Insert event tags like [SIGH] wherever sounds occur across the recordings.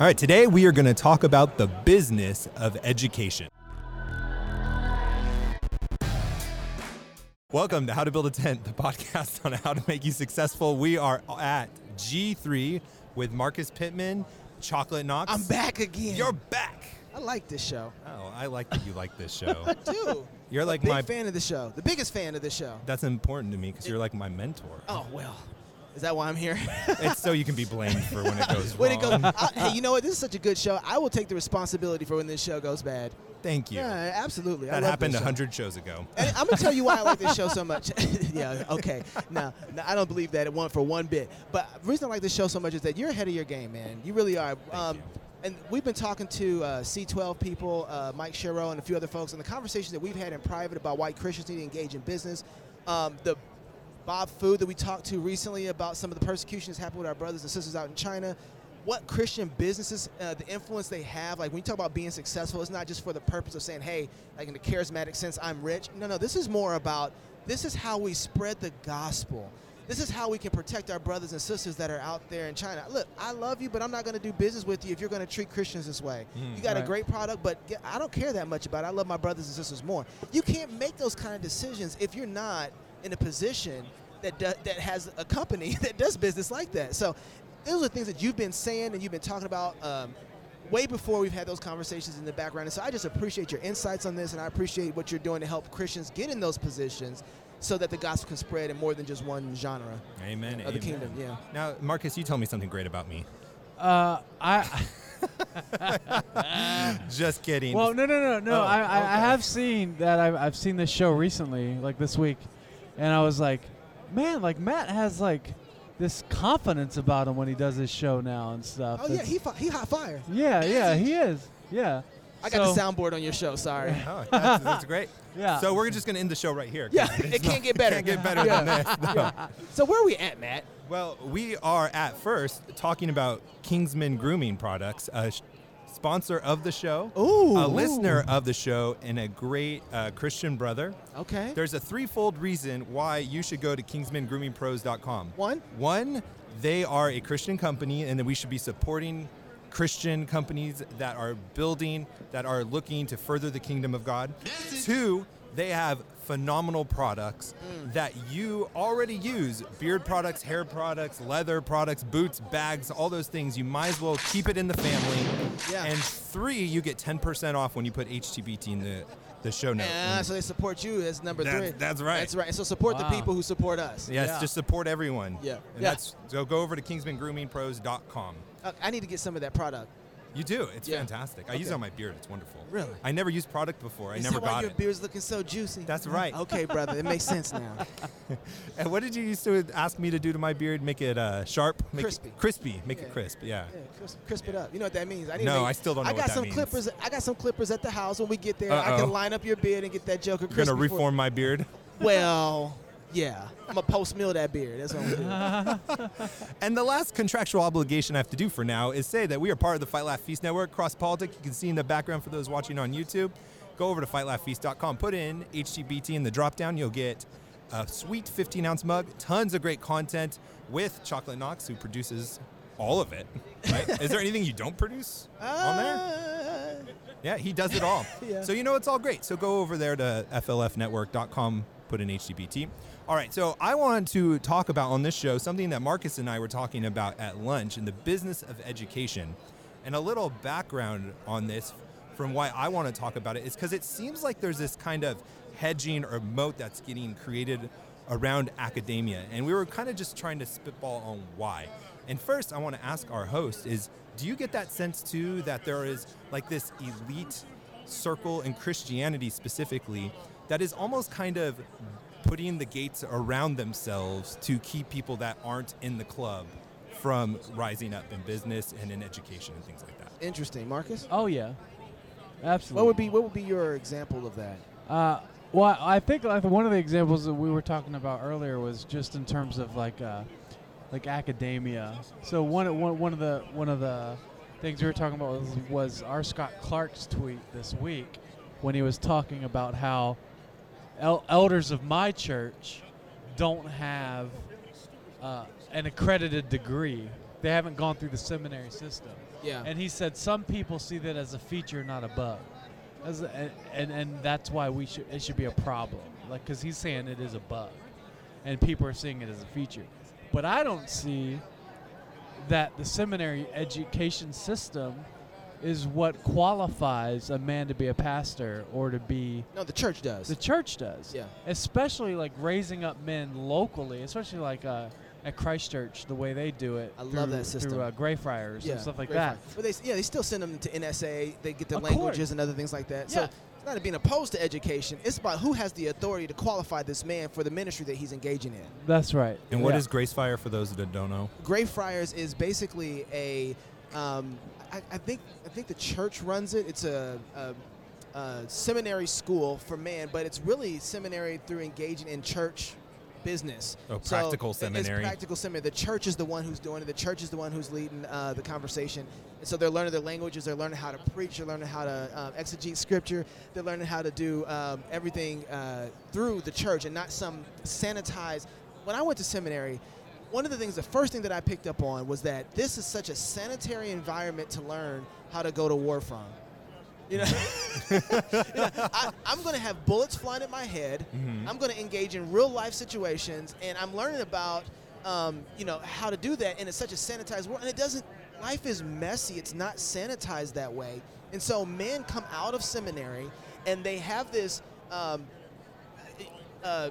All right, today we are going to talk about the business of education. Welcome to How to Build a Tent, the podcast on how to make you successful. We are at G3 with Marcus Pittman, Chocolate Knox. I'm back again. You're back. I like this show. Oh, I like that you like this [LAUGHS] show. I do. You're like Big my. fan of the show. The biggest fan of the show. That's important to me because you're like my mentor. Oh well. Is that why I'm here? It's so you can be blamed for when it goes [LAUGHS] when it goes. I, hey, you know what? This is such a good show. I will take the responsibility for when this show goes bad. Thank you. Yeah, absolutely. That happened a show. hundred shows ago. And I'm gonna tell you why I like this show so much. [LAUGHS] [LAUGHS] yeah, okay. No, no, I don't believe that it won for one bit. But the reason I like this show so much is that you're ahead of your game, man. You really are. Um, you. and we've been talking to uh, C12 people, uh, Mike Sherrill, and a few other folks, and the conversations that we've had in private about why Christians need to engage in business. Um, the Bob Fu that we talked to recently about some of the persecution that's happened with our brothers and sisters out in China. What Christian businesses, uh, the influence they have, like when you talk about being successful, it's not just for the purpose of saying, hey, like in the charismatic sense, I'm rich. No, no, this is more about this is how we spread the gospel. This is how we can protect our brothers and sisters that are out there in China. Look, I love you, but I'm not going to do business with you if you're going to treat Christians this way. Mm, you got a great product, but I don't care that much about it. I love my brothers and sisters more. You can't make those kind of decisions if you're not in a position that do, that has a company [LAUGHS] that does business like that. So those are things that you've been saying and you've been talking about um, way before we've had those conversations in the background. And so I just appreciate your insights on this, and I appreciate what you're doing to help Christians get in those positions so that the gospel can spread in more than just one genre Amen. of the kingdom. Yeah. Now, Marcus, you tell me something great about me. Uh, I [LAUGHS] Just kidding. well, no, no, no, no. Oh, I, I, I have seen that. I've, I've seen this show recently, like this week, and I was like, man, like Matt has like this confidence about him when he does his show now and stuff. Oh yeah, It's- he fi- he hot fire. yeah, yeah, he is. Yeah. I got So- the soundboard on your show. Sorry. Oh, that's, that's great. [LAUGHS] Yeah. So we're just going to end the show right here. 'cause Yeah, it can't get better. Can't get better Yeah. than this. [LAUGHS] No. So where are we at, Matt? Well, we are at first talking about Kingsman Grooming Products, a sh- sponsor of the show, Ooh, a ooh. listener of the show, and a great uh, Christian brother. Okay. There's a threefold reason why you should go to KingsmanGroomingPros.com. One. One, they are a Christian company, and that we should be supporting Christian companies that are building, that are looking to further the kingdom of God. Two, they have phenomenal products that you already use beard products, hair products, leather products, boots, bags, all those things. You might as well keep it in the family. Yeah. And three, you get 10% off when you put HTBT in the, the show note. Yeah, so they support you as number That's- three. that's right. That's right. So support Wow. the people who support us. Yes, Yeah. just support everyone. Yeah. And Yeah. that's so go over to kingsmangroomingpros.com. Uh, I need to get some of that product. You do. It's Yeah. fantastic. I use it on my beard. It's wonderful. Really? I never used product before. I Is never that why got your it. beard's looking so juicy? That's right. [LAUGHS] Okay, brother. It makes sense now. [LAUGHS] And what did you used to ask me to do to my beard? Make it uh, sharp, make Crispy. it crispy, make Yeah. it crisp. Yeah. Yeah, crisp, crisp it up. You know what that means? I need No, to make- I still don't know I what got that some means. clippers. I got some clippers at the house. When we get there, I Uh-oh. can line up your beard and get that Joker You're gonna reform my beard. Well, yeah. I'm gonna post mill that beard. That's what I'm gonna do. [LAUGHS] And the last contractual obligation I have to do for now is say that we are part of the Fight Laugh Feast Network, Cross Politic. You can see in the background for those watching on YouTube. Go over to fightlaughfeast.com, put in HTBT in the drop down. You'll get a sweet 15 ounce mug, tons of great content with Chocolate Knox, who produces all of it. Right? [LAUGHS] is there anything you don't produce on there? Uh, Yeah, he does it all. [LAUGHS] Yeah. So you know it's all great. So go over there to flfnetwork.com, put in HTBT. All right, so I wanted to talk about on this show something that Marcus and I were talking about at lunch in the business of education. And a little background on this from why I want to talk about it is because it seems like there's this kind of hedging or moat that's getting created around academia. And we were kind of just trying to spitball on why. And first, I want to ask our host is do you get that sense too that there is like this elite circle in Christianity specifically that is almost kind of putting the gates around themselves to keep people that aren't in the club from rising up in business and in education and things like that. interesting, Marcus. Oh yeah. Absolutely. What would be what would be your example of that? Uh, well, I think like one of the examples that we were talking about earlier was just in terms of like uh, like academia. So one of- one one of the one of the things we were talking about was, was R. Scott Clark's tweet this week when he was talking about how el- elders of my church don't have uh, an accredited degree. They haven't gone through the seminary system. Yeah. And he said some people see that as a feature, not a bug. As a, and, and and that's why we should it should be a problem. Like because he's saying it is a bug, and people are seeing it as a feature. But I don't see that the seminary education system is what qualifies a man to be a pastor or to be No, the church does. the church does. yeah. Especially like raising up men locally, especially like uh, at Christ Church, the way they do it. I love through- that system. Through uh, Greyfriars and stuff like great that. fight. But they, yeah, they still send them to NSA. They get the Of languages course. and other things like that. Yeah. So it's not being opposed to education. It's about who has the authority to qualify this man for the ministry that he's engaging in. That's right. And what Yeah. is Greyfriars for those that don't know? Greyfriars is basically a, um, I, I think I think the church runs it. It's a, a, a seminary school for men, but it's really seminary through engaging in church business. Oh, So practical seminary. It's practical seminary. The church is the one who's doing it. The church is the one who's leading uh, the conversation. And so they're learning their languages. They're learning how to preach. They're learning how to um, exegete scripture. They're learning how to do um, everything uh, through the church and not some sanitized. When I went to seminary, one of the things, the first thing that I picked up on was that this is such a sanitary environment to learn how to go to war from. You know, [LAUGHS] You know, I, I'm going to have bullets flying at my head. Mhm. I'm going to engage in real life situations, and I'm learning about, um, you know, how to do that. And it's such a sanitized world, and it doesn't. Life is messy. It's not sanitized that way. And so men come out of seminary, and they have this. Um, uh,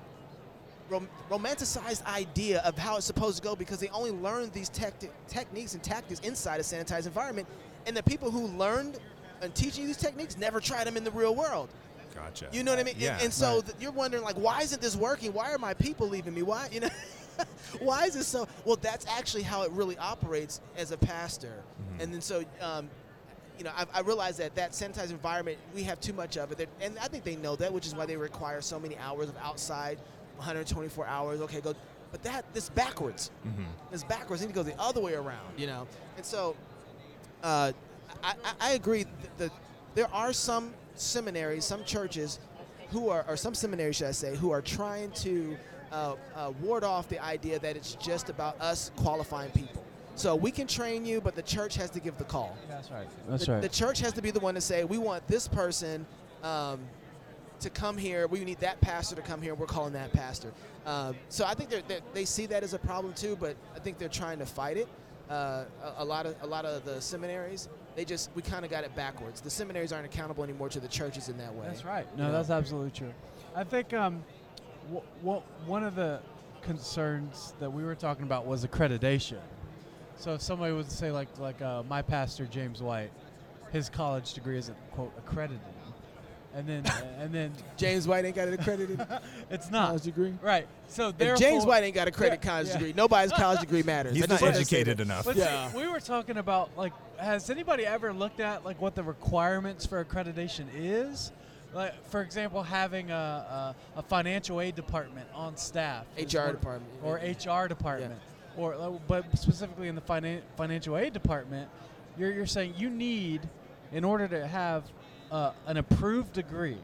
rom- romanticized idea of how it's supposed to go because they only learned these tacti- techniques and tactics inside a sanitized environment, and the people who learned and teaching you these techniques never tried them in the real world. Gotcha. You know what I mean? And- Yeah. and, so right. th- you're wondering like, why isn't this working? Why are my people leaving me? Why you know? [LAUGHS] why is this so? Well, that's actually how it really operates as a pastor. Mm-hmm. And then so. Um, you know, I, I realize that that sanitized environment, we have too much of it, They're- and I think they know that, which is why they require so many hours of outside, 124 hours. Okay, go, but that this backwards. Mhm. It's backwards. They need to go the other way around, you know. And so, uh, I, I, I agree that the, there are some seminaries, some churches, who are, or some seminaries, should I say, who are trying to uh, uh, ward off the idea that it's just about us qualifying people. So we can train you, but the church has to give the call. That's right. That's the, right. the church has to be the one to say, we want this person um, to come here. We need that pastor to come here. We're calling that pastor. Um, so I think they're, they're, they see that as a problem too, but I think they're trying to fight it. Uh, a, a lot of a lot of the seminaries, they just we kind of got it backwards. The seminaries aren't accountable anymore to the churches in that way. That's right. No, You know? that's absolutely true. I think um, w- w- one of the concerns that we were talking about was accreditation. So if somebody would say like like uh, my pastor James White, his college degree isn't quote accredited, and then and then [LAUGHS] James White ain't got an accredited [LAUGHS] it's not college degree. right. So If therefore, James White ain't got a credit Yeah, college yeah. degree. Nobody's college degree [LAUGHS] matters. He's not just wanted to say educated enough. But Yeah. see, we were talking about like, has anybody ever looked at like what the requirements for accreditation is? Like, for example, having a, a, a financial aid department on staff, HR one- department. or HR department, or uh, but specifically in the finan- financial aid department, you're you're saying you need, in order to have uh, an approved degree,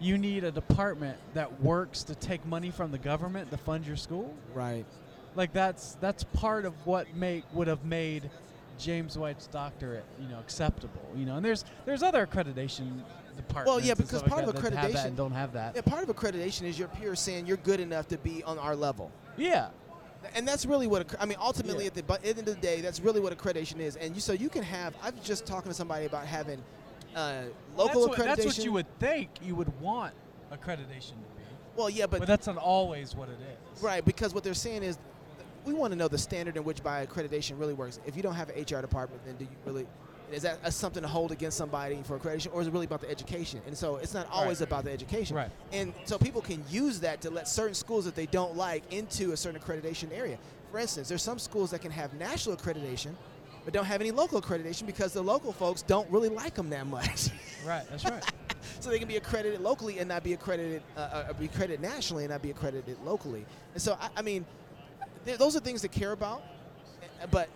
you need a department that works to take money from the government to fund your school Right. like that's that's part of what make would have made James White's doctorate, you know, acceptable. You know, and there's there's other accreditation departments. Well, yeah, because part like of that have that accreditation- don't have that. Yeah, part of accreditation is your peers saying you're good enough to be on our level. Yeah, And that's really what I mean. Ultimately, Yeah. at the end of the day, that's really what accreditation is. And you, so you can have. I was just talking to somebody about having uh, local that's what, accreditation. that's what you would think you would want accreditation to be, Well, yeah, but, but, that's not always what it is. right because what they're saying is, we want to know the standard in which by accreditation really works. If you don't have an HR department, then do you really? Is that a, something to hold against somebody for accreditation, or is it really about the education? And so it's not always Right. about the education. Right. And so people can use that to let certain schools that they don't like into a certain accreditation area. For instance, there's some schools that can have national accreditation, but don't have any local accreditation because the local folks don't really like them that much. [LAUGHS] Right. That's right. [LAUGHS] so they can be accredited locally and not be accredited, uh, uh, be accredited nationally and not be accredited locally. And so, I, I mean, th- those are things to care about. uh, But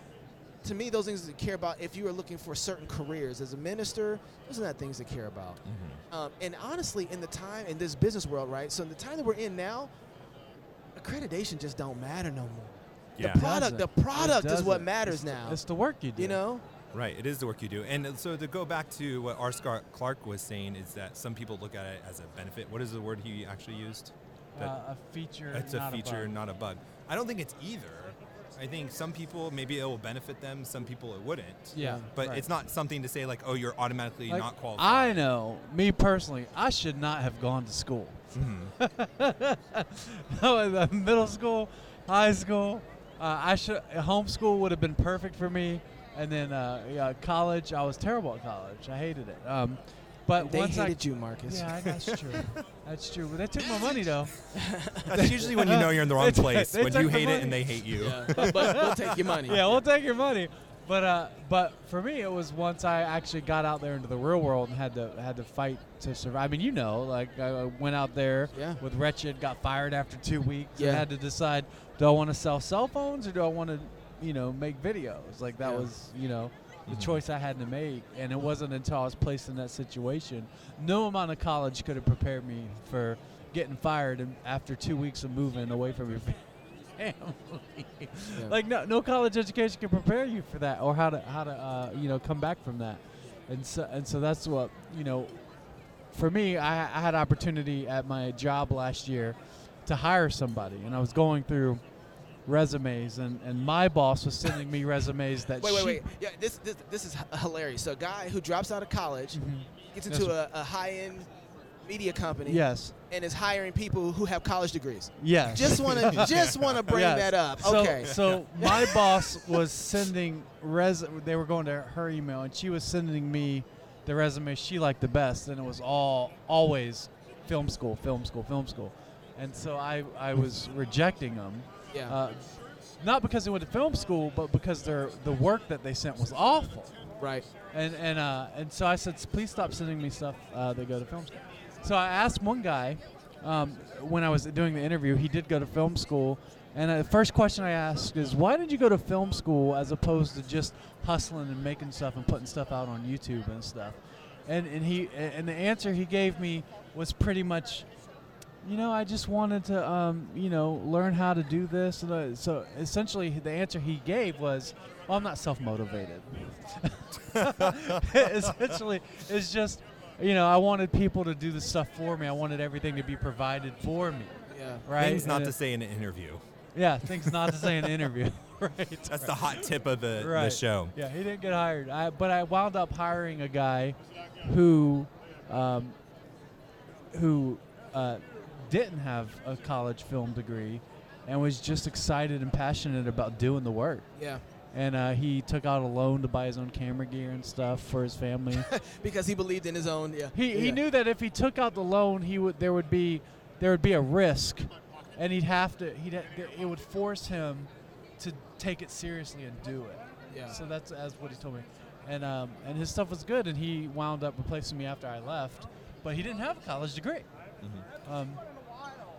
to me, those things to care about if you are looking for certain careers as a minister, those are not things to care about. Mm-hmm. Um, and honestly, in the time in this business world, right? So in the time that we're in now, accreditation just don't matter no more. Yeah. The product, the product is what matters It's the- now. It's the work you do. you know, Right, it is the work you do. And so to go back to what R. Scott Clark was saying is that some people look at it as a benefit. What is the word he actually used? Uh, a feature. it's a not feature, bug. not a bug. I don't think it's either. I think some people maybe it will benefit them, some people it wouldn't. Yeah, But right. it's not something to say like, oh, you're automatically Like, not qualified. I know, me personally, I should not have gone to school. Mhm. [LAUGHS] No, middle school, high school, uh, I should homeschool would have been perfect for me, and then uh, yeah, college, I was terrible at college. I hated it. Um, but they once hated I, you, Marcus. yeah, that's true. [LAUGHS] that's true. But they took my money though. [LAUGHS] That's usually when you know you're in the wrong [LAUGHS] place, they when you the hate it and they hate you. Yeah, but, but we'll take your money. yeah, we'll take your money. But uh, but for me, it was once I actually got out there into the real world and had to had to fight to survive. I mean, you know, like I went out there Yeah. with Wretched, got fired after two weeks, Yeah. and had to decide: do I want to sell cell phones or do I want to, you know, make videos? Like that Yeah. was, you know, the Mhm. choice I had to make. And it wasn't until I was placed in that situation, no amount of college could have prepared me for getting fired and after two weeks of moving away from your [LAUGHS] family. Like no, no college education can prepare you for that, or how to how to uh, you know come back from that, and so and so that's what you know. For me, I, I had opportunity at my job last year to hire somebody, and I was going through resumes, and, and my boss was sending me resumes that Wait, wait, wait. Yeah, this this this is hilarious. So, a guy who drops out of college Mhm. gets Yes, into a, a high-end media company Yes, and is hiring people who have college degrees. yes. Just want to [LAUGHS] just want to bring Yes. that up. So, Okay. So my [LAUGHS] boss was sending res. They were going to her email, and she was sending me the resume she liked the best, and it was all always film school, film school, film school, and so I I was rejecting them. yeah. Uh, not because they went to film school, but because their the work that they sent was awful. right. And and uh, and so I said, please stop sending me stuff uh, that go to film school. So I asked one guy um, when I was doing the interview. He did go to film school, and uh, the first question I asked is, why did you go to film school as opposed to just hustling and making stuff and putting stuff out on YouTube and stuff? And and he and the answer he gave me was pretty much. You know, I just wanted to, um, you know, learn how to do this. Uh, so essentially, the answer he gave was, "Well, I'm not self-motivated." [LAUGHS] essentially it's just you know i wanted people to do the stuff for me i wanted everything to be provided for me Yeah. right Things not And to it- say in an interview. yeah things not to say in an interview [LAUGHS] right That's the hot tip of the, the Right. show. yeah he didn't get hired I, but i wound up hiring a guy who um, who uh, didn't have a college film degree and was just excited and passionate about doing the work Yeah. And uh, he took out a loan to buy his own camera gear and stuff for his family [LAUGHS] Because he believed in his own. Yeah. He, he Yeah. knew that if he took out the loan, he would there would be there would be a risk, and he'd have to he'd ha- it would force him to take it seriously and do it. Yeah. So that's as what he told me, and um, and his stuff was good, and he wound up replacing me after I left, but he didn't have a college degree. Mm-hmm. Um,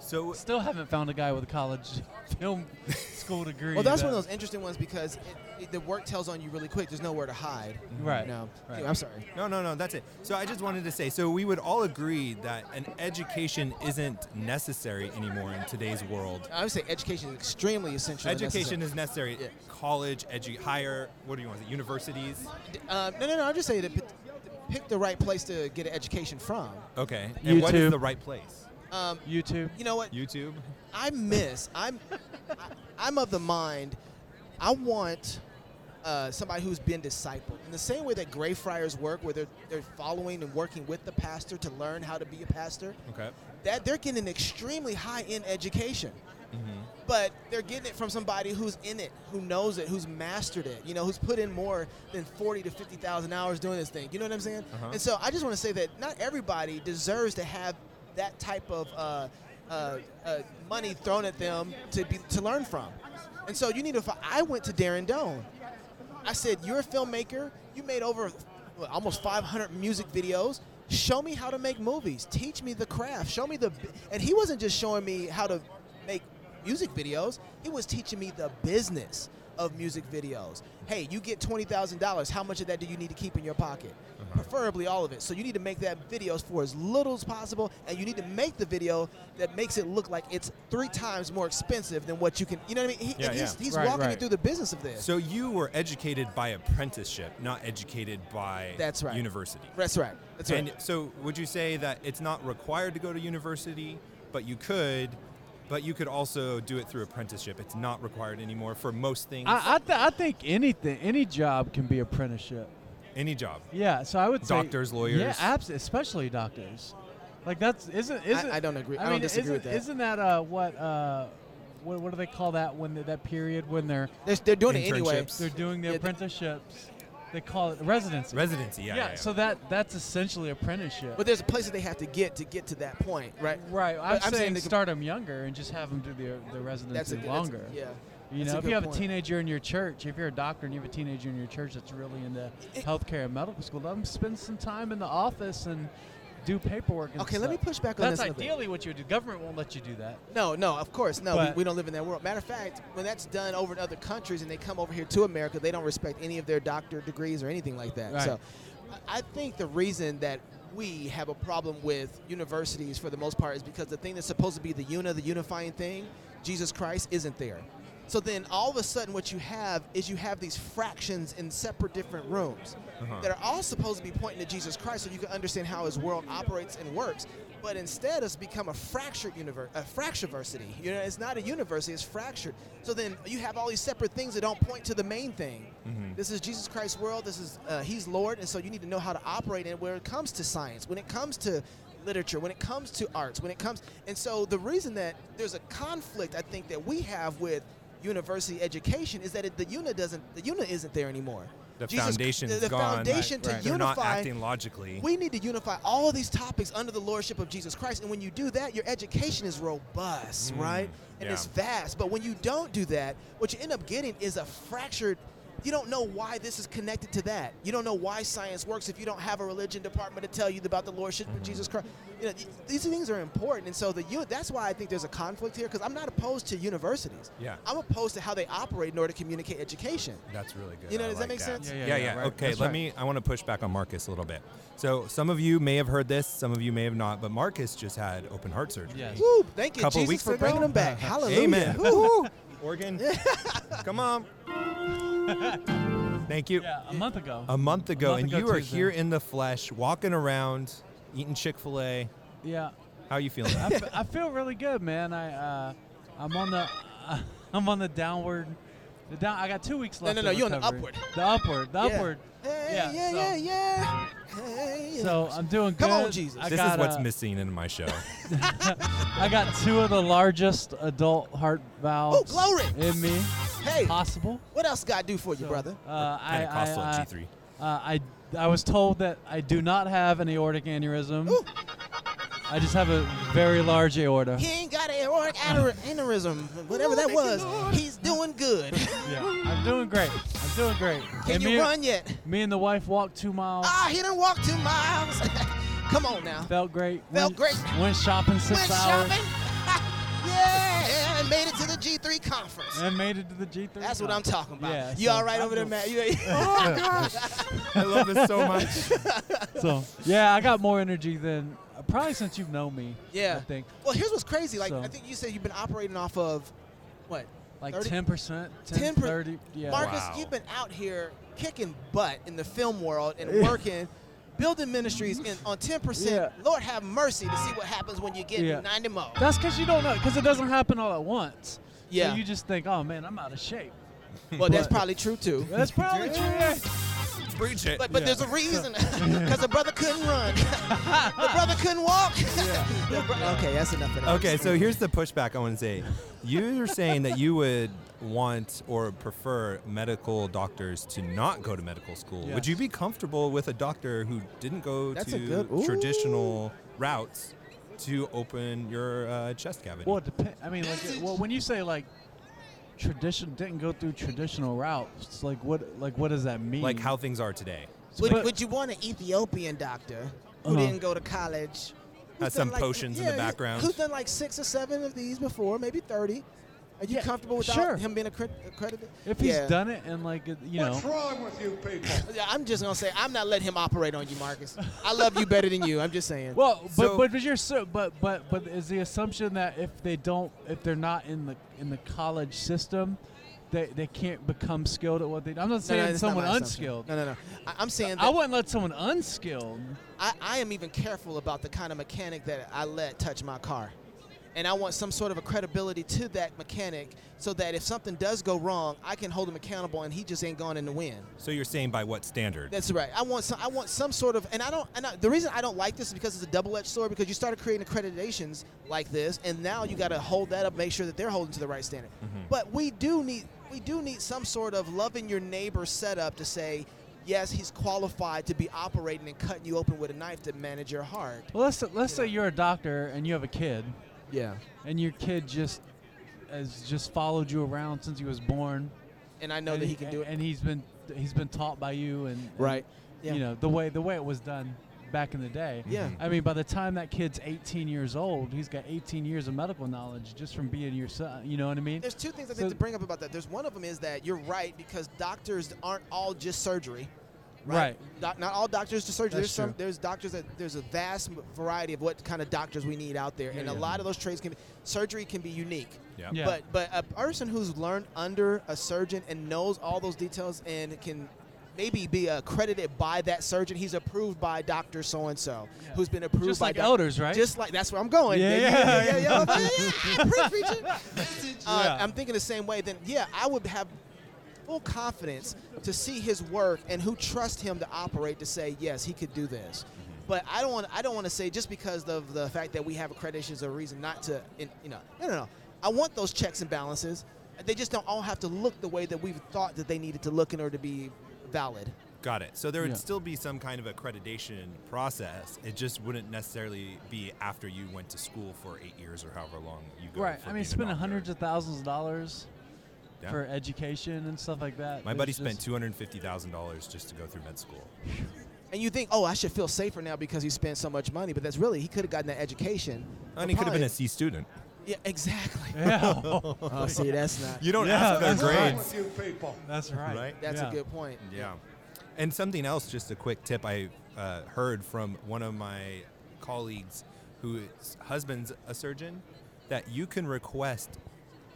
So still haven't found a guy with a college [LAUGHS] film school degree. Well, that's one of those interesting ones because it, it, the work tells on you really quick. There's nowhere to hide. Right. No. Right. Anyway, I'm sorry. No, no, no, that's it. So I just wanted to say so we would all agree that an education isn't necessary anymore in today's world. I would say education is extremely essential. and Education necessary. is necessary. Yeah. College, edu- higher, what do you want to say, universities? Uh, no, no, no. I'm just saying that pick the right place to get an education from. Okay. And what is the right place? Um, YouTube. you know what? YouTube? I miss. I'm. I, I'm of the mind. I want uh, somebody who's been discipled in the same way that Greyfriars work, where they're they're following and working with the pastor to learn how to be a pastor. Okay. That they're getting an extremely high end education, Mm-hmm. but they're getting it from somebody who's in it, who knows it, who's mastered it. You know, who's put in more than forty to fifty thousand hours doing this thing. You know what I'm saying? Uh-huh. And so I just want to say that not everybody deserves to have that type of uh, uh, uh, money thrown at them to be to learn from. And so you need to. I went to Darren Doane. I said, "You're a filmmaker. You made over almost 500 music videos. Show me how to make movies. Teach me the craft. Show me the." bu-" And he wasn't just showing me how to make music videos. He was teaching me the business. of music videos. Hey, you get twenty thousand dollars. How much of that do you need to keep in your pocket? Preferably all of it. So you need to make that videos for as little as possible, and you need to make the video that makes it look like it's three times more expensive than what you can. You know what I mean? He, Yeah, and he's, yeah. he's Right, walking you through the business of this. So you were educated by apprenticeship, not educated by That's right. university. That's right. That's right. And so would you say that it's not required to go to university, but you could, but you could also do it through apprenticeship. It's not required anymore for most things. I I, th- I think anything, any job can be apprenticeship. Any job. Yeah, so I would say Doctors, lawyers. Yeah, abs- especially doctors. Like that's isn't isn't I don't agree- I mean, don't disagree with that. Isn't that uh what uh what, what do they call that when they, that period when they're they're, they're doing it anyway. Internships. they're doing the Yeah, apprenticeships? They call it residency. Residency, yeah. yeah, yeah. so that that's essentially apprenticeship. But there's a place that they have to get to get to that point, right? right, I'm, I'm saying saying start them younger and just have them do the the residency That's a longer. That's, yeah. You That's know, if you have point. a teenager in your church, if you're a doctor and you have a teenager in your church that's really into It- healthcare and medical school, let them spend some time in the office and do paperwork. And Okay, let me push back on That's this. bit. ideally what you would do. Government won't let you do that. No, no, of course, no. We, we don't live in that world. Matter of fact, when that's done over in other countries and they come over here to America, they don't respect any of their doctor degrees or anything like that. Right. So, I I think the reason that we have a problem with universities for the most part is because the thing that's supposed to be the una, the unifying thing, Jesus Christ, isn't there. So then all of a sudden, what you have is you have these fractions in separate different rooms Uh-huh. that are all supposed to be pointing to Jesus Christ, so you can understand how His world operates and works. But instead, it's become a fractured universe, a fractureversity. You know, it's not a university; it's fractured. So then you have all these separate things that don't point to the main thing. Mhm. This is Jesus Christ's world. This is uh, He's Lord, and so you need to know how to operate in it where it comes to science, when it comes to literature, when it comes to arts, when it comes. And so the reason that there's a conflict, I think, that we have with university education is that it, the UNA doesn't, the UNA isn't there anymore. the foundation's the, the gone. foundation to Right, right. They're not unify. acting logically. We need to unify all of these topics under the lordship of Jesus Christ. And when you do that, your education is robust, Mm, right? And yeah. it's vast. But when you don't do that, what you end up getting is a fractured. You don't know why this is connected to that. You don't know why science works if you don't have a religion department to tell you about the lordship Mm-hmm. of Jesus Christ. You know, these things are important, and so the u- that's why I think there's a conflict here. Because I'm not opposed to universities. Yeah. I'm opposed to how they operate in order to communicate education. That's really good. You know, I does that like make sense? Yeah, Yeah, yeah, yeah. yeah, right. Okay, That's let right. me. I want to push back on Marcus a little bit. So some of you may have heard this, some of you may have not, but Marcus just had open heart surgery. Yes. Woo! Thank you, Couple Jesus, weeks for ago? bringing him back. [LAUGHS] Hallelujah. Amen. Woo. [LAUGHS] Woo. Oregon. [LAUGHS] Come on. [LAUGHS] Thank you. Yeah, a month ago. A month ago, month and ago you are Tuesday. here in the flesh, walking around, eating Chick Fil A. yeah, How are you feeling? [LAUGHS] I, f- I feel really good, man. I uh, I'm on the [LAUGHS] I'm on the downward. The down. I got two weeks left. no, of no, you're on the upward. The upward. The Yeah. upward. Hey, Yeah, yeah, so- yeah, yeah. Hey. So I'm doing good. Come on, Jesus. I this got, is what's uh, missing in my show. [LAUGHS] I got two of the largest adult heart valves Oh, glory. in me hey, possible. what else God do for you, brother? Uh, I, Pentecostal I, I, G3. uh, I I was told that I do not have an aortic aneurysm. Ooh. I just have a very large aorta. He ain't got an aortic aneurysm, whatever that was. He's doing good. [LAUGHS] Yeah, I'm doing great. I'm doing great. Can And you me, run yet? Me and the wife walked two miles. Ah, he didn't walk two miles. [LAUGHS] Come on now. Felt great. Felt went, great. Went shopping six Went hours. shopping. [LAUGHS] yeah, and made it to the G3 conference. And made it to the G3. That's what I'm talking about. Yeah, you so all right I'm over there, doing- Matt? You, Oh gosh, I love this so much. So yeah, I got more energy than probably since you've known me. Yeah. I think well, here's what's crazy. Like So- I think you said you've been operating off of what? like 30 ten percent, 10, 10 per- 30. Yeah. Marcus, Wow. you've been out here kicking butt in the film world and [LAUGHS] working, building ministries in, on 10%. Yeah. Lord have mercy to see what happens when you get Yeah. 90 more. That's because you don't know, because it doesn't happen all at once. Yeah. So you just think, oh man, I'm out of shape. well, that's probably true too. That's probably true. Yeah. Preach it. But but Yeah. there's a reason [LAUGHS] because the brother couldn't run, [LAUGHS] the brother couldn't walk. [LAUGHS] The bro- okay, that's enough of that. Okay, so here's the pushback I want to say. You're saying that you would want or prefer medical doctors to not go to medical school. Would you be comfortable with a doctor who didn't go That's to good- traditional routes to open your uh, chest cavity? Well, it depends. I mean, like, well, when you say like tradition didn't go through traditional routes, like what, like what does that mean? like how things are today. Would, But- would you want an Ethiopian doctor who Uh-huh. didn't go to college? who's Has some done potions in the yeah, background. Who's done like six or seven of these before, maybe 30, Are you Yeah, comfortable without sure. him being accredited? If he's Yeah. done it and like you know, What's wrong with you people? [LAUGHS] Yeah, I'm just gonna say I'm not letting him operate on you, Marcus. I love you better than you. I'm just saying. well, but So- but but you're so but but but is the assumption that if they don't if they're not in the in the college system, they they can't become skilled at what they. do? I'm not No, no, saying not someone unskilled. No, no, no. I, I'm saying I wouldn't let someone unskilled. I, I am even careful about the kind of mechanic that I let touch my car. And I want some sort of a credibility to that mechanic so that if something does go wrong, I can hold him accountable and he just ain't gone in the wind. So you're saying by what standard? That's right. I want some. I want some sort of, and I don't. And I, the reason I don't like this is because it's a double-edged sword. Because you started creating accreditations like this, and now you got to hold that up, make sure that they're holding to the right standard. Mm-hmm. But we do need, we do need some sort of loving your neighbor setup to say, yes, he's qualified to be operating and cutting you open with a knife to manage your heart. Well, let's let's say you're a doctor and you have a kid, Yeah. and your kid just has just followed you around since he was born. And I know and that he can do it. and he's been he's been taught by you and and, Right. Yeah. you know the way the way it was done back in the day. Yeah. I mean, by the time that kid's 18 years old, he's got 18 years of medical knowledge just from being your son. You know what I mean? There's two things I So- think to bring up about that. There's one of them is that you're right because doctors aren't all just surgery. Right. Right. Doc, not all doctors do surgery. That's there's some. true. There's doctors that there's a vast variety of what kind of doctors we need out there, and a lot of those trades can be surgery can be unique. yeah. Yeah. But but a person who's learned under a surgeon and knows all those details and can maybe be accredited by that surgeon. He's approved by Doctor So and So, who's been approved Just by like doc- elders, right? Just like that's where I'm going. Yeah, yeah, yeah, yeah. yeah, yeah, yeah. [LAUGHS] Preach, preach it. Uh, Yeah. I'm thinking the same way. Then yeah, I would have full confidence to see his work and who trust him to operate to say yes, he could do this. Mm-hmm. But I don't want I don't want to say just because of the fact that we have accreditations or a reason not to you know no no no. I want those checks and balances. They just don't all have to look the way that we've thought that they needed to look in order to be valid. Got it. So there would Yeah. still be some kind of accreditation process. It just wouldn't necessarily be after you went to school for eight years or however long you go. right. for I mean, being a spending hundreds of thousands of dollars Yeah. for education and stuff like that. My buddy spent two hundred fifty thousand dollars just to go through med school. And you think, oh, I should feel safer now because he spent so much money, but that's really he could have gotten that education. And he could have been a C student. Yeah, exactly. [LAUGHS] Yeah. [LAUGHS] oh, see, that's not. You don't Yeah, ask their that's What's grades. with you people? That's right. Right? That's Yeah. a good point. Yeah. And something else, just a quick tip I uh, heard from one of my colleagues whose husband's a surgeon that you can request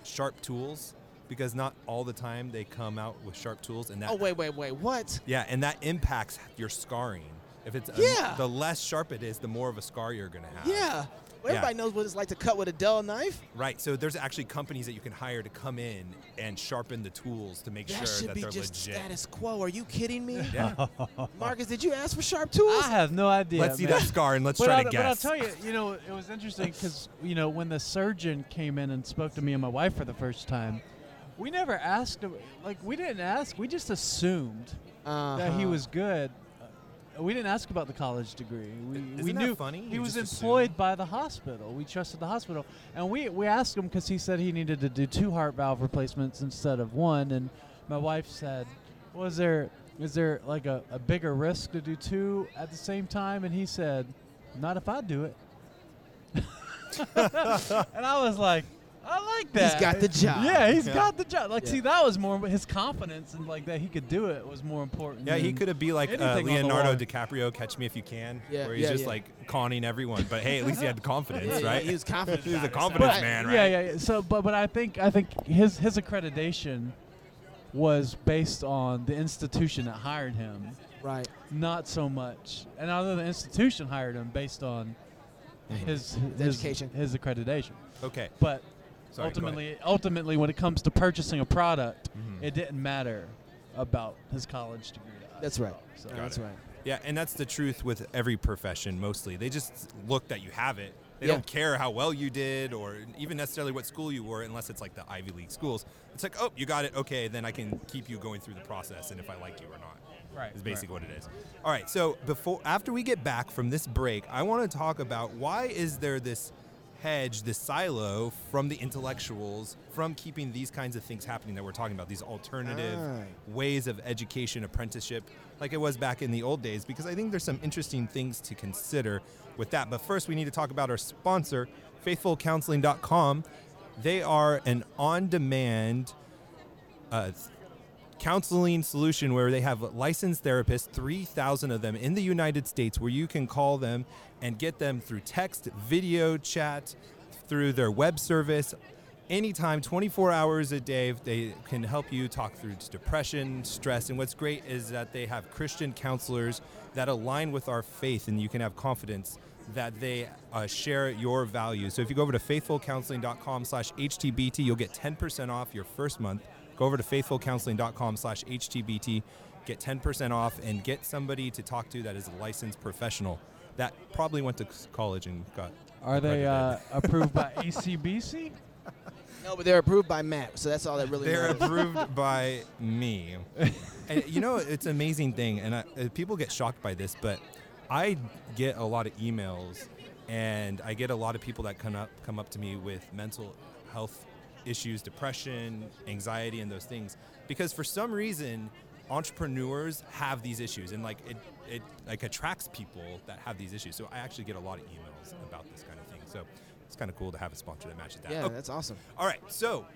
sharp tools because not all the time they come out with sharp tools and that Oh wait, wait, wait. What? yeah and that impacts your scarring if it's a- Yeah. the less sharp it is the more of a scar you're gonna have Yeah. Well, Yeah. everybody knows what it's like to cut with a dull knife. right so there's actually companies that you can hire to come in and sharpen the tools to make That sure should that be they're just legit status quo. Are you kidding me? yeah [LAUGHS] Marcus, did you ask for sharp tools? I have no idea. let's see that scar and let's But try I'll, to but I'll tell you, you know, it was interesting because you know when the surgeon came in and spoke to me and my wife for the first time, we never asked him. Like we didn't ask. We just assumed that he Uh-huh. was good. Uh, We didn't ask about the college degree. We, we Isn't that knew funny? he You was employed assume? by the hospital. We trusted the hospital, and we we asked him because he said he needed to do two heart valve replacements instead of one. And my wife said, "Was there is there like a, a bigger risk to do two at the same time?" And he said, "Not if I do it." [LAUGHS] and I was like, I like that. He's got the job. Yeah, he's Yeah. got the job. Like, Yeah. see, that was more his confidence and like that he could do it was more important. Yeah, he than could have be like uh, on the Leonardo wall. DiCaprio, Catch Me If You Can, Yeah, where he's yeah, just yeah. like conning everyone. But hey, at least he had the confidence, Yeah, yeah, right? he was confident. He was a about it, so- confidence But- man, Yeah, right? yeah, yeah. So, but but I think I think his his accreditation was based on the institution that hired him, Right. not so much. And although the institution hired him based on his his education. his accreditation, Okay. but Sorry, ultimately, ultimately, when it comes to purchasing a product, Mhm. it didn't matter about his college degree. That's right. So. That's it. right. Yeah, and that's the truth with every profession mostly. They just look that you have it. They Yeah. don't care how well you did or even necessarily what school you were unless it's like the Ivy League schools. It's like, oh, you got it. Okay, then I can keep you going through the process and if I like you or not. Right, Is basically what it is. All right, so before after we get back from this break, I want to talk about why is there this hedge, the silo from the intellectuals from keeping these kinds of things happening that we're talking about, these alternative Ah. ways of education, apprenticeship, like it was back in the old days, because I think there's some interesting things to consider with that. But first, we need to talk about our sponsor, faithfulcounseling.com. They are an on-demand uh, counseling solution where they have licensed therapists, 3,000 of them in the United States, where you can call them and get them through text, video, chat, through their web service. Anytime, 24 hours a day, they can help you talk through depression, stress. And what's great is that they have Christian counselors that align with our faith, and you can have confidence that they uh, share your values. So if you go over to faithfulcounseling.com slash HTBT, you'll get 10% off your first month. Go over to faithfulcounseling.com slash HTBT, get 10% off, and get somebody to talk to that is a licensed professional that probably went to college and got. Are they uh, approved by [LAUGHS] ACBC? No, but they're approved by Matt, so that's all that really They're matters. approved [LAUGHS] by me. And you know, it's an amazing thing, and I, uh, people get shocked by this, but I get a lot of emails, and I get a lot of people that come up come up to me with mental health issues, depression, anxiety, and those things, because for some reason, entrepreneurs have these issues, and like it, it like attracts people that have these issues. So I actually get a lot of emails about this kind of thing. So it's kind of cool to have a sponsor that matches that. Yeah, Oh, that's awesome. all right, so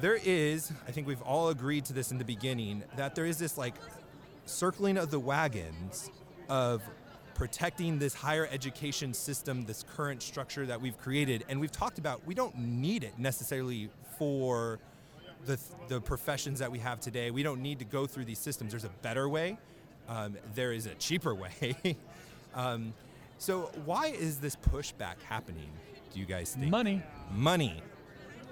there is, I think we've all agreed to this in the beginning, that there is this like circling of the wagons of protecting this higher education system, this current structure that we've created. And we've talked about we don't need it necessarily for the, the professions that we have today. We don't need to go through these systems. There's a better way, um, there is a cheaper way. [LAUGHS] um, so, why is this pushback happening, do you guys think? Money. money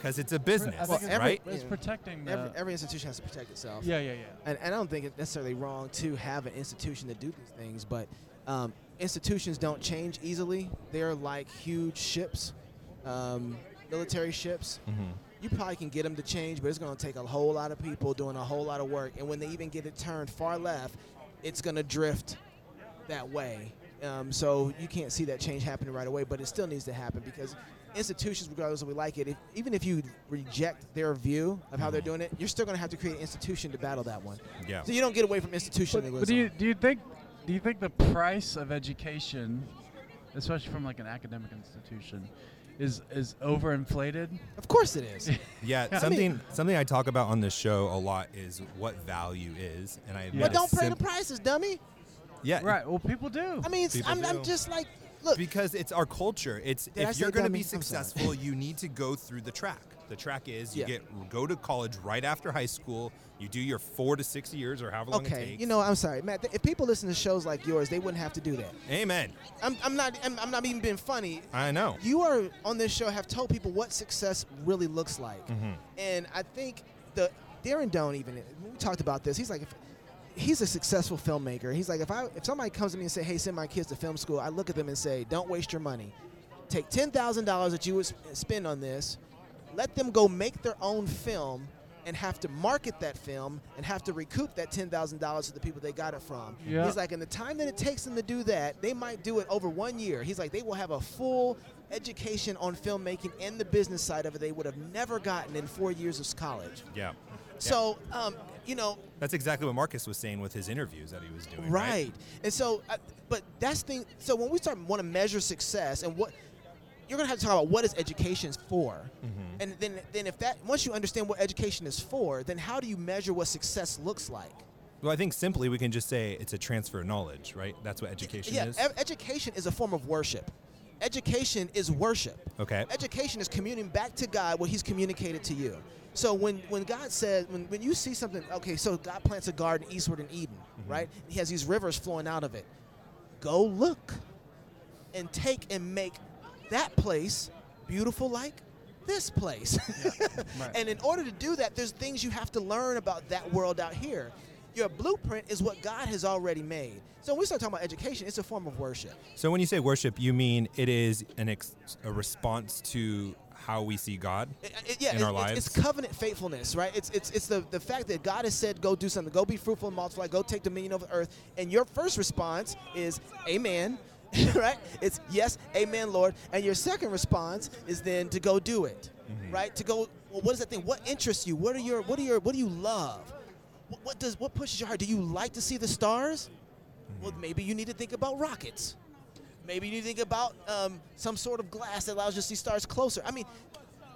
because it's a business, I think it's, every- right? it's protecting the. Every, every institution has to protect itself. yeah, yeah, yeah. And, and I don't think it's necessarily wrong to have an institution to do these things, but um, institutions don't change easily. They're like huge ships, um, military ships. Mhm. You probably can get them to change, but it's going to take a whole lot of people doing a whole lot of work. And when they even get it turned far left, it's going to drift that way. Um, so you can't see that change happening right away, but it still needs to happen because institutions, regardless of we like it, if, even if you reject their view of how they're Mhm. doing it, you're still going to have to create an institution to battle that one. Yeah. So you don't get away from institutionalism. But, but do you do you think do you think the price of education, especially from like an academic institution, is is overinflated? of course it is. [LAUGHS] Yeah, I something something I talk about on this show a lot is what value is, and I. Yeah. But don't pay sim- the prices, dummy. Yeah, Right. Well, people do. I mean, it's, People I'm, I'm just like, look, because it's our culture. It's Did I if say you're going to dummy? be I'm sorry. successful, you need to go through the track. The track is you Yeah. get go to college right after high school. You do your four to six years or however long it okay, takes. you know, I'm sorry, Matt. If people listen to shows like yours, they wouldn't have to do that. Amen. I'm, I'm not. I'm, I'm not even being funny. I know. You are on this show have told people what success really looks like, Mhm. and I think the Darren Doane even we talked about this. He's like, if, he's a successful filmmaker. He's like, if I if somebody comes to me and say, hey, send my kids to film school, I look at them and say, don't waste your money. Take ten thousand dollars that you would sp- spend on this, let them go make their own film. And have to market that film and have to recoup that ten thousand dollars to the people they got it from. Yeah. He's like, in the time that it takes them to do that, they might do it over one year. He's like, they will have a full education on filmmaking and the business side of it they would have never gotten in four years of college. Yeah. So, um, you know, That's exactly what Marcus was saying with his interviews that he was doing. right. And so, uh, but that's thing. So when we start want to measure success and what you're gonna have to talk about what is education for, Mhm. and then then if that once you understand what education is for, then how do you measure what success looks like? Well, I think simply we can just say it's a transfer of knowledge, right? That's what education yeah, is. e- education is a form of worship. Education is worship. okay. Education is communing back to God what He's communicated to you. So when, when God says, when, when you see something, okay, so God plants a garden eastward in Eden, right? He has these rivers flowing out of it. Go look and take and make that place beautiful like this place. [LAUGHS] Right. and in order to do that, there's things you have to learn about that world out here. Your blueprint is what God has already made. So when we start talking about education, it's a form of worship. So when you say worship, you mean it is an ex- a response to how we see God? It- it- yeah, in it- our lives? it's covenant faithfulness, right? It's it's it's the, the fact that God has said, "Go do something, go be fruitful and multiply, go take dominion over the earth," and your first response is, "Amen." [LAUGHS] right? It's yes, amen, Lord. And your second response is then to go do it, Mm-hmm. right? To go. Well, what is that thing? What interests you? What are your What are your What do you love? What, what does What pushes your heart? Do you like to see the stars? Well, Mm-hmm. maybe you need to think about rockets. Maybe you need to think about um, some sort of glass that allows you to see stars closer. I mean,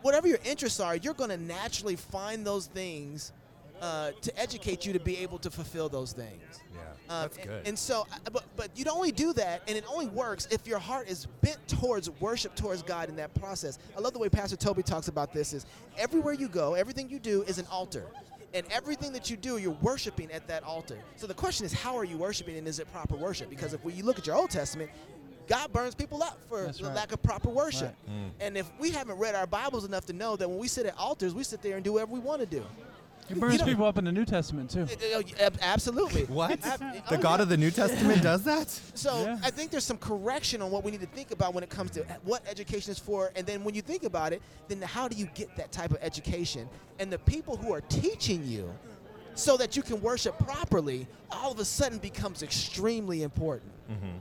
whatever your interests are, you're going to naturally find those things uh, to educate you to be able to fulfill those things. Yeah, Um, that's good. And, so, uh, but but you only do that, and it only works if your heart is bent towards worship towards God in that process. I love the way Pastor Toby talks about this. Is everywhere you go, everything you do is an altar. And everything that you do, you're worshiping at that altar. So the question is, how are you worshiping, and is it proper worship? Because if we, you look at your Old Testament, God burns people up for That's the right. lack of proper worship. Right. Mm. And if we haven't read our Bibles enough to know that when we sit at altars, we sit there and do whatever we want to do. He burns know- people up in the New Testament too. Oh, ab- Absolutely. [LAUGHS] what? The oh, God of the New Testament does that? So Yeah. I think there's some correction on what we need to think about when it comes to what education is for, and then when you think about it, then how do you get that type of education? And the people who are teaching you, so that you can worship properly, all of a sudden becomes extremely important. Mm-hmm.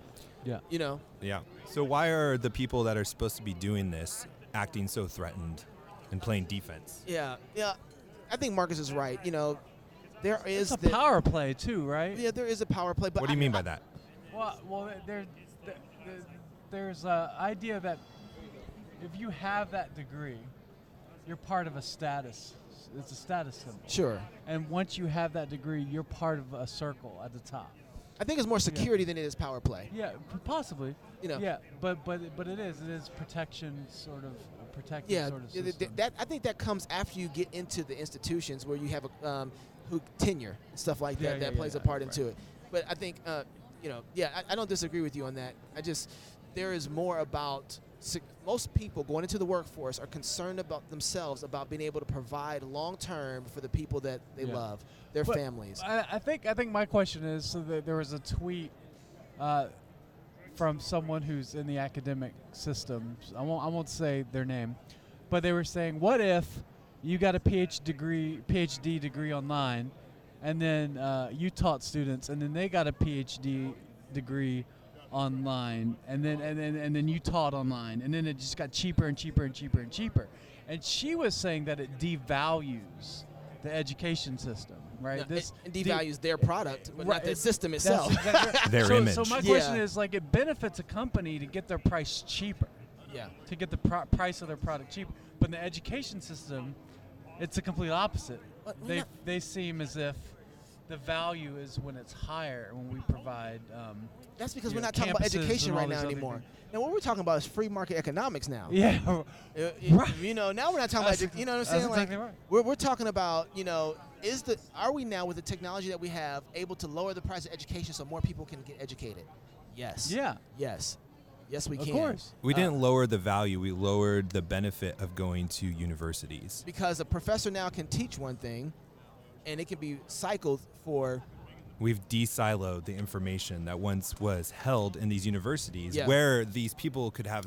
Yeah. You know, Yeah. So why are the people that are supposed to be doing this acting so threatened and playing defense? yeah, yeah. I think Marcus is right. You know, there is It's a the- power play too, right? Yeah, there is a power play. But What do you I- mean by that? Well, well, there, there, there's an idea that if you have that degree, you're part of a status. It's a status symbol. Sure. And once you have that degree, you're part of a circle at the top. I think it's more security than it is power play. Yeah, possibly. You know. Yeah, but but but it is. It is protection, sort of a protective Yeah, sort of system. that I think that comes after you get into the institutions where you have a um, who tenure and stuff like that. Yeah, that yeah, plays a part right. into it. But I think uh, you know, yeah, I, I don't disagree with you on that. I just there is more about most people going into the workforce are concerned about themselves about being able to provide long term for the people that they love, their But families. I, I think I think my question is so that there was a tweet uh, from someone who's in the academic system. I won't I won't say their name, but they were saying, what if you got a PhD degree PhD degree online, and then uh, you taught students, and then they got a PhD degree online and then and then and then you taught online and then it just got cheaper and cheaper and cheaper and cheaper and she was saying that it devalues the education system right No, this it, it de- devalues their product, but Right, not the system itself. exactly right. [LAUGHS] Their so, image. so my question Yeah. is like it benefits a company to get their price cheaper yeah. to get the pro- price of their product cheaper but in the education system it's the complete opposite But we're they not- they seem as if the value is when it's higher when we provide um, That's because we're know, not talking about education and all right these now anymore. things. Now, what we're talking about is free market economics now. yeah Uh, Right. [LAUGHS] You know, now we're not talking about, edu- you know what I'm saying? that's like, exactly right. we're, we're talking about, you know, is the are we now with the technology that we have able to lower the price of education so more people can get educated? Yes. yeah Yes. Yes, we of can. course We Uh, didn't lower the value, we lowered the benefit of going to universities. Because a professor now can teach one thing, and it can be cycled for. We've de-siloed the information that once was held in these universities Yeah. where these people could have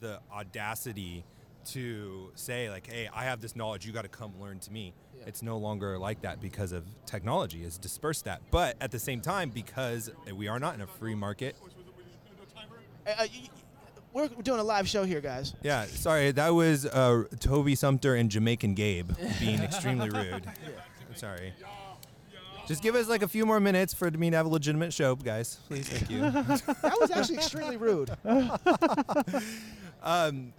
the audacity to say like, "Hey, I have this knowledge, you got to come learn to me." Yeah. It's no longer like that because of technology has dispersed that. But at the same time because we are not in a free market. Uh, uh, y- y- we're doing a live show here, guys. Yeah, sorry, that was uh, Toby Sumpter and Jamaican Gabe being extremely [LAUGHS] rude. I'm sorry. Just give us like a few more minutes for me to have a legitimate show, guys. Please, thank you. [LAUGHS] That was actually extremely rude. [LAUGHS] Um,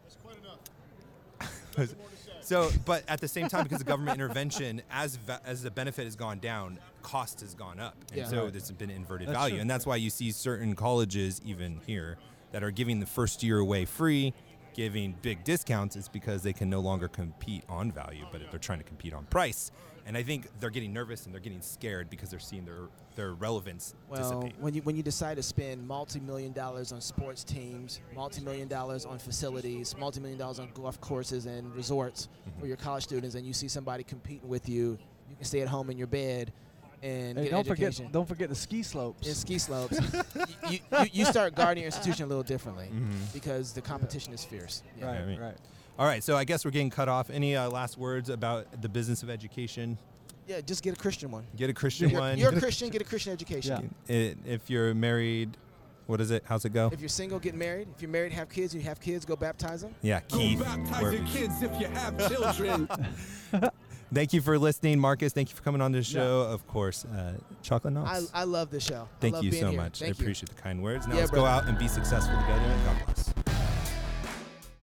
so, but at the same time, because of government intervention, as va- as the benefit has gone down, cost has gone up, and Yeah. so there's been inverted That's value, true. and that's why you see certain colleges, even here, that are giving the first year away free, giving big discounts. It's because they can no longer compete on value, but they're trying to compete on price. And I think they're getting nervous and they're getting scared because they're seeing their their relevance Well, dissipate. when you when you decide to spend multi-million dollars on sports teams, multi-million dollars on facilities, multi-million dollars on golf courses and resorts Mm-hmm. for your college students, and you see somebody competing with you, you can stay at home in your bed and Hey, get don't education. forget don't forget the ski slopes in ski slopes, [LAUGHS] you, you, you start guarding your institution a little differently Mhm. because the competition is fierce. Yeah. right I mean- right All right, so I guess we're getting cut off. Any uh, last words about the business of education? Yeah, just get a Christian one. Get a Christian You're, one. you're a [LAUGHS] Christian, get a Christian education. Yeah. I- if you're married, what is it? How's it go? If you're single, get married. If you're married, have kids. If You have kids, go baptize them. Yeah, Keith. Go baptize where- your kids if you have children. [LAUGHS] thank you for listening, Marcus. Thank you for coming on the Yeah. show. Of course, uh, chocolate I. I love this show. Thank you so here. much. Thank I you. appreciate the kind words. Now Yeah, let's go out and be successful together. God bless.